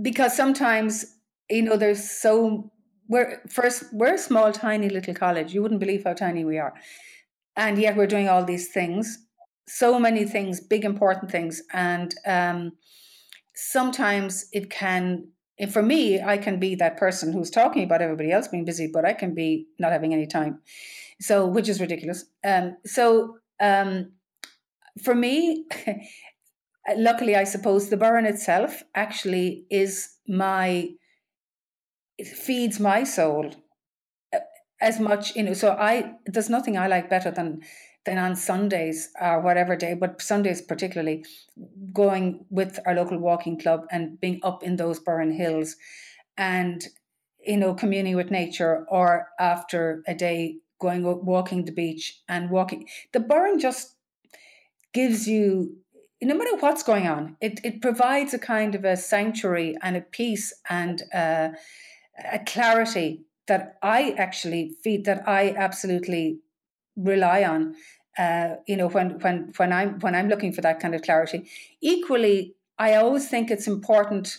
because sometimes you know there's so we're first we're a small, tiny little college. You wouldn't believe how tiny we are, and yet we're doing all these things so many things, big important things, and um, sometimes it can. For me, I can be that person who's talking about everybody else being busy, but I can be not having any time. So, which is ridiculous. Um, so, um, for me, luckily, I suppose the Burren itself actually is my it feeds my soul uh, as much you know so i there's nothing i like better than then on Sundays or whatever day, but Sundays particularly, going with our local walking club and being up in those Burren Hills and, you know, communing with nature or after a day going walking the beach and walking. The Burren just gives you, no matter what's going on, it, it provides a kind of a sanctuary and a peace and uh, a clarity that I actually feel that I absolutely rely on. Uh, you know, when when when I'm when I'm looking for that kind of clarity. Equally, I always think it's important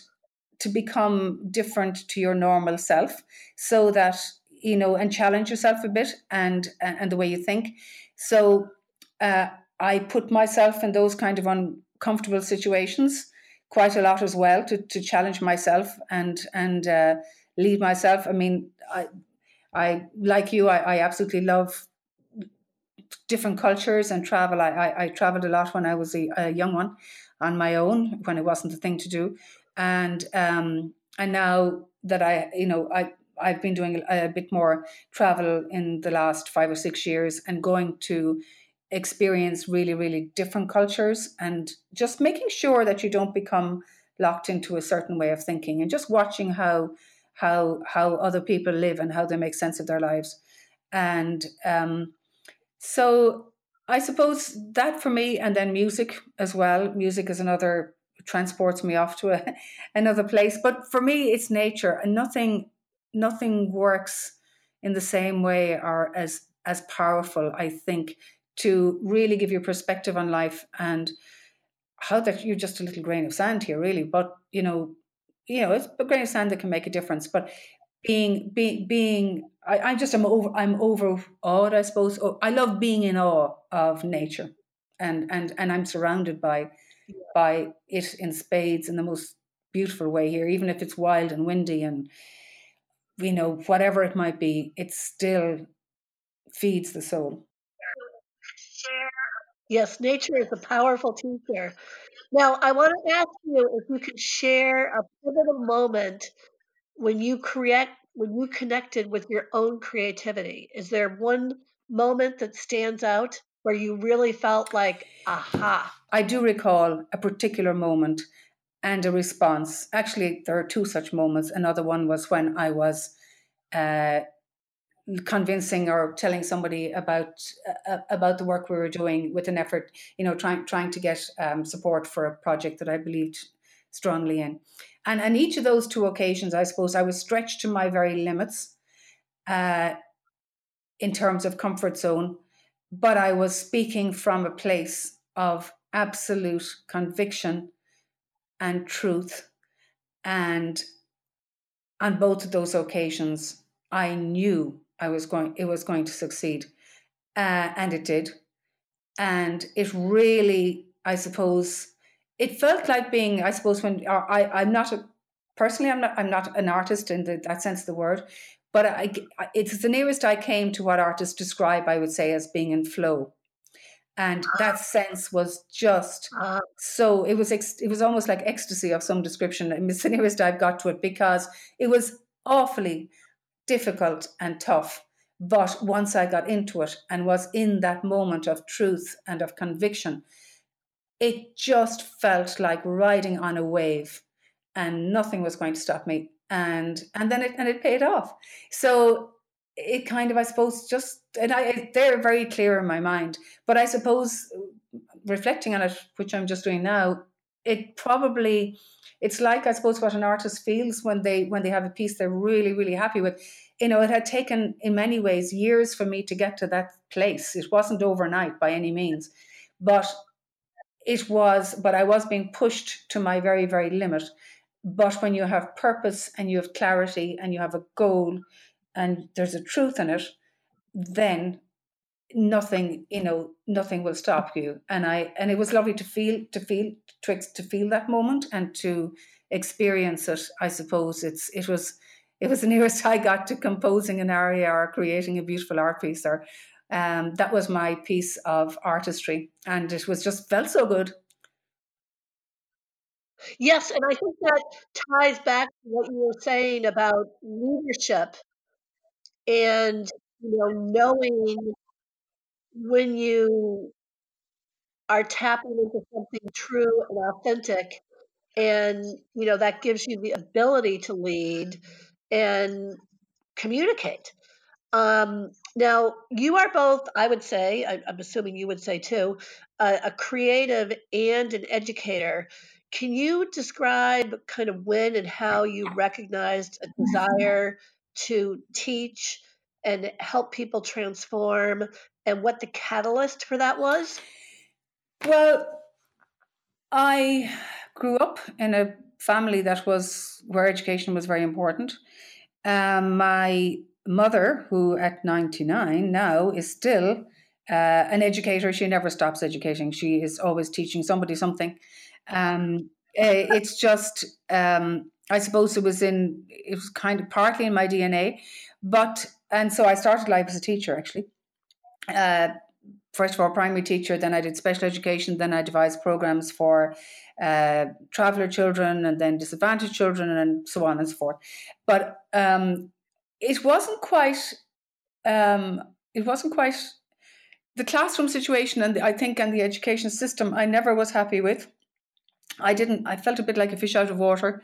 to become different to your normal self so that you know and challenge yourself a bit and and the way you think so uh, i put myself in those kind of uncomfortable situations quite a lot as well to, to challenge myself and and uh, lead myself i mean i i like you i, I absolutely love different cultures and travel. I, I, I traveled a lot when i was a, a young one on my own when it wasn't a thing to do. And um, and now that I you know I I've been doing a, bit more travel in the last five or six years and going to experience really really different cultures and just making sure that you don't become locked into a certain way of thinking and just watching how how how other people live and how they make sense of their lives. And um, so I suppose that for me, and then music as well. Music is another transports me off to a, another place. But for me, it's nature, and nothing nothing works in the same way or as as powerful. I think to really give you perspective on life and how that you're just a little grain of sand here, really. But you know, you know, it's a grain of sand that can make a difference. But being being being I, I just am over I'm overawed, I suppose. Oh, I love being in awe of nature and and and I'm surrounded by by it in spades in the most beautiful way here, even if it's wild and windy and you know, whatever it might be, it still feeds the soul. Yes, nature is a powerful teacher. Now, I want to ask you if you could share a pivotal moment when you create when you connected with your own creativity is there one moment that stands out where you really felt like aha i do recall a particular moment and a response. Actually there are two such moments. Another one was when i was uh, convincing or telling somebody about uh, about the work we were doing with an effort you know trying trying to get um, support for a project that i believed strongly in and on each of those two occasions, I suppose I was stretched to my very limits uh, in terms of comfort zone, but I was speaking from a place of absolute conviction and truth. And on both of those occasions, I knew I was going, it was going to succeed, uh, and it did. And it really, I suppose, it felt like being, I suppose, when uh, I, I'm not a, personally, I'm not, I'm not an artist in the, that sense of the word, but I, it's the nearest I came to what artists describe, I would say, as being in flow. And ah. that sense was just uh, so. It was ex, it was almost like ecstasy of some description. It's the nearest I've got to it because it was awfully difficult and tough. But once I got into it and was in that moment of truth and of conviction, it just felt like riding on a wave and nothing was going to stop me and and then it and it paid off. So it kind of i suppose just and i they're very clear in my mind but i suppose reflecting on it which i'm just doing now it probably it's like i suppose what an artist feels when they when they have a piece they're really really happy with. You know it had taken in many ways years for me to get to that place. It wasn't overnight by any means but it was, but I was being pushed to my very, very limit. But when you have purpose and you have clarity and you have a goal and there's a truth in it, then nothing, you know, nothing will stop you. And I, and it was lovely to feel, to feel, to, to feel that moment and to experience it. I suppose it's, it was, it was the nearest I got to composing an aria or creating a beautiful art piece or um, that was my piece of artistry, and it was just felt so good. Yes, and I think that ties back to what you were saying about leadership and you know knowing when you are tapping into something true and authentic and you know that gives you the ability to lead and communicate um, now, you are both, I would say, I, I'm assuming you would say too, a, a creative and an educator. Can you describe kind of when and how you recognized a desire to teach and help people transform and what the catalyst for that was? Well, I grew up in a family that was where education was very important. Um, my mother, who at 99 now is still uh, an educator, she never stops educating. She is always teaching somebody something. Um, eh, it's just, um, I suppose it was in, it was kind of partly in my DNA, but, and so I started life as a teacher actually. Uh, first of all, primary teacher, then I did special education, then I devised programs for uh, traveller children and then disadvantaged children and so on and so forth. But um, it wasn't quite, um, it wasn't quite the classroom situation and the, I think and the education system I never was happy with. I didn't. I felt a bit like a fish out of water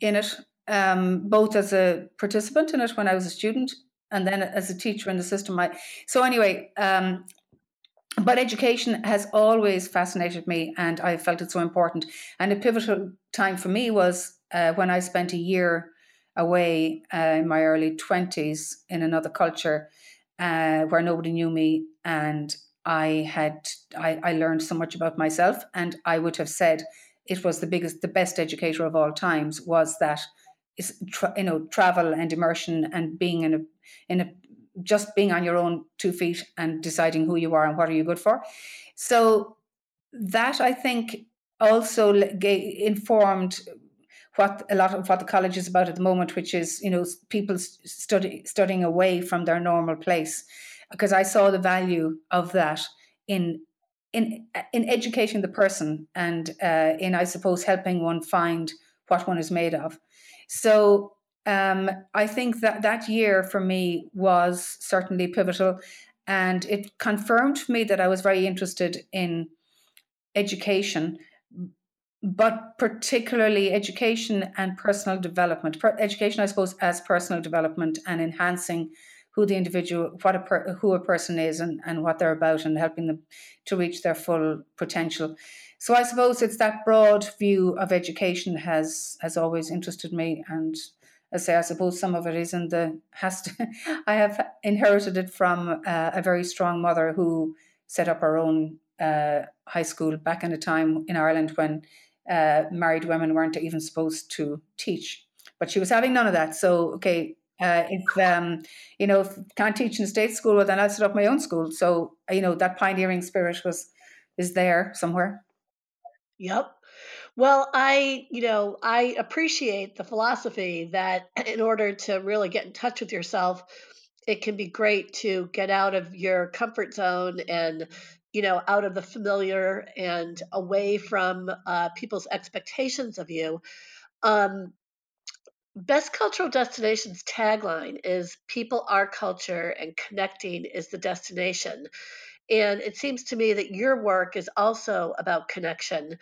in it, um, both as a participant in it when I was a student, and then as a teacher in the system. I so anyway. Um, but education has always fascinated me, and I felt it so important. And a pivotal time for me was uh, when I spent a year away uh, in my early twenties in another culture uh, where nobody knew me, and I had I, I learned so much about myself, and I would have said it was the biggest, the best educator of all times. Was that tra- you know travel and immersion and being in a in a just being on your own two feet and deciding who you are and what are you good for. So that I think also informed what a lot of what the college is about at the moment, which is you know people study studying away from their normal place, because I saw the value of that in in in educating the person and uh, in I suppose helping one find what one is made of. So um, I think that that year for me was certainly pivotal, and it confirmed for me that I was very interested in education but particularly education and personal development. Per- education, I suppose, as personal development and enhancing who the individual, what a per, who a person is, and, and what they're about, and helping them to reach their full potential. So I suppose it's that broad view of education has has always interested me, and I say I suppose some of it is in the has to. I have inherited it from uh, a very strong mother who set up her own uh, high school back in a time in Ireland when uh, married women weren't even supposed to teach. But she was having none of that. So, okay, uh, if um, you know, if can't teach in state school, well, then I'll set up my own school. So, you know, that pioneering spirit was is there somewhere. Yep. Well, I, you know, I appreciate the philosophy that in order to really get in touch with yourself, it can be great to get out of your comfort zone and you know, out of the familiar and away from uh, people's expectations of you. Um, Best Cultural Destinations tagline is People are culture and connecting is the destination. And it seems to me that your work is also about connection.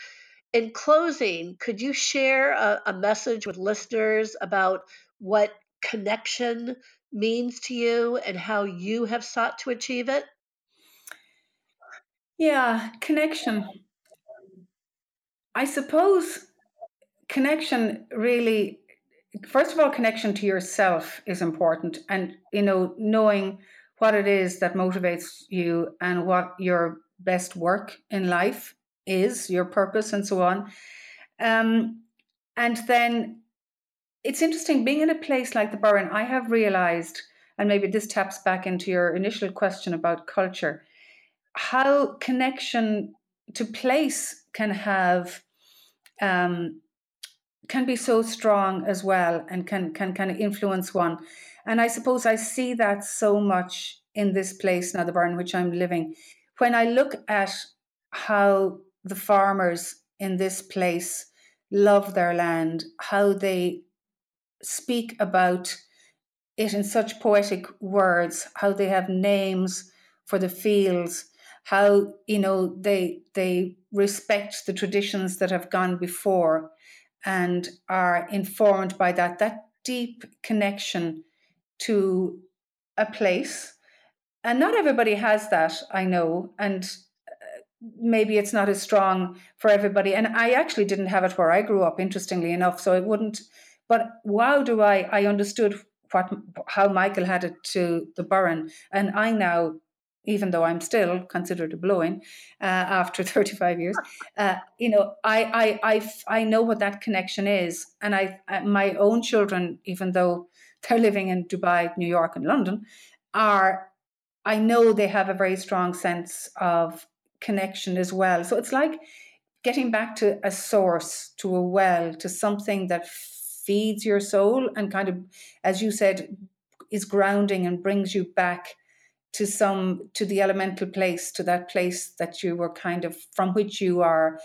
In closing, could you share a, a message with listeners about what connection means to you and how you have sought to achieve it? Yeah, connection. I suppose connection really first of all connection to yourself is important and you know knowing what it is that motivates you and what your best work in life is your purpose and so on um, and then it's interesting being in a place like the Burren I have realized and maybe this taps back into your initial question about culture how connection to place can have um, can be so strong as well and can can kind of influence one. And i suppose i see that so much in this place now the Burren which i'm living. When i look at how the farmers in this place love their land how they speak about it in such poetic words how they have names for the fields how you know they they respect the traditions that have gone before and are informed by that. That deep connection to a place and not everybody has that i know and uh, maybe it's not as strong for everybody. And i actually didn't have it where i grew up interestingly enough so it wouldn't but wow do i i understood what how michael had it to the Burren. And i now even though I'm still considered a blow-in uh, after 35 years, uh, you know, I, I, I, I know what that connection is. And I, I, my own children, even though they're living in Dubai, New York, and London, are, I know they have a very strong sense of connection as well. So it's like getting back to a source, to a well, to something that feeds your soul and kind of, as you said, is grounding and brings you back to some to the elemental place to that place that you were kind of from which you are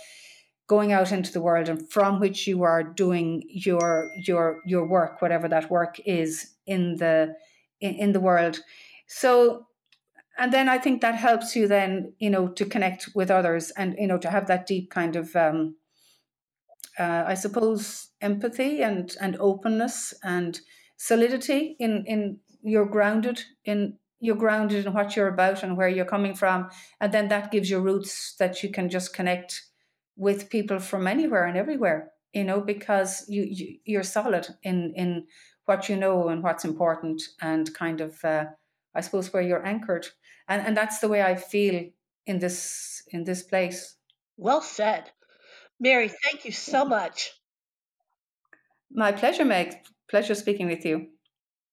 going out into the world and from which you are doing your your your work whatever that work is in the in, in the world. So and then i think that helps you then you know to connect with others and you know to have that deep kind of um uh, i suppose empathy and and openness and solidity in in you're grounded in you're grounded in what you're about and where you're coming from and then that gives you roots that you can just connect with people from anywhere and everywhere you know because you, you you're solid in in what you know and what's important and kind of uh, i suppose where you're anchored. And and that's the way i feel in this in this place. Well said. Mary thank you so much. My pleasure meg. Pleasure speaking with you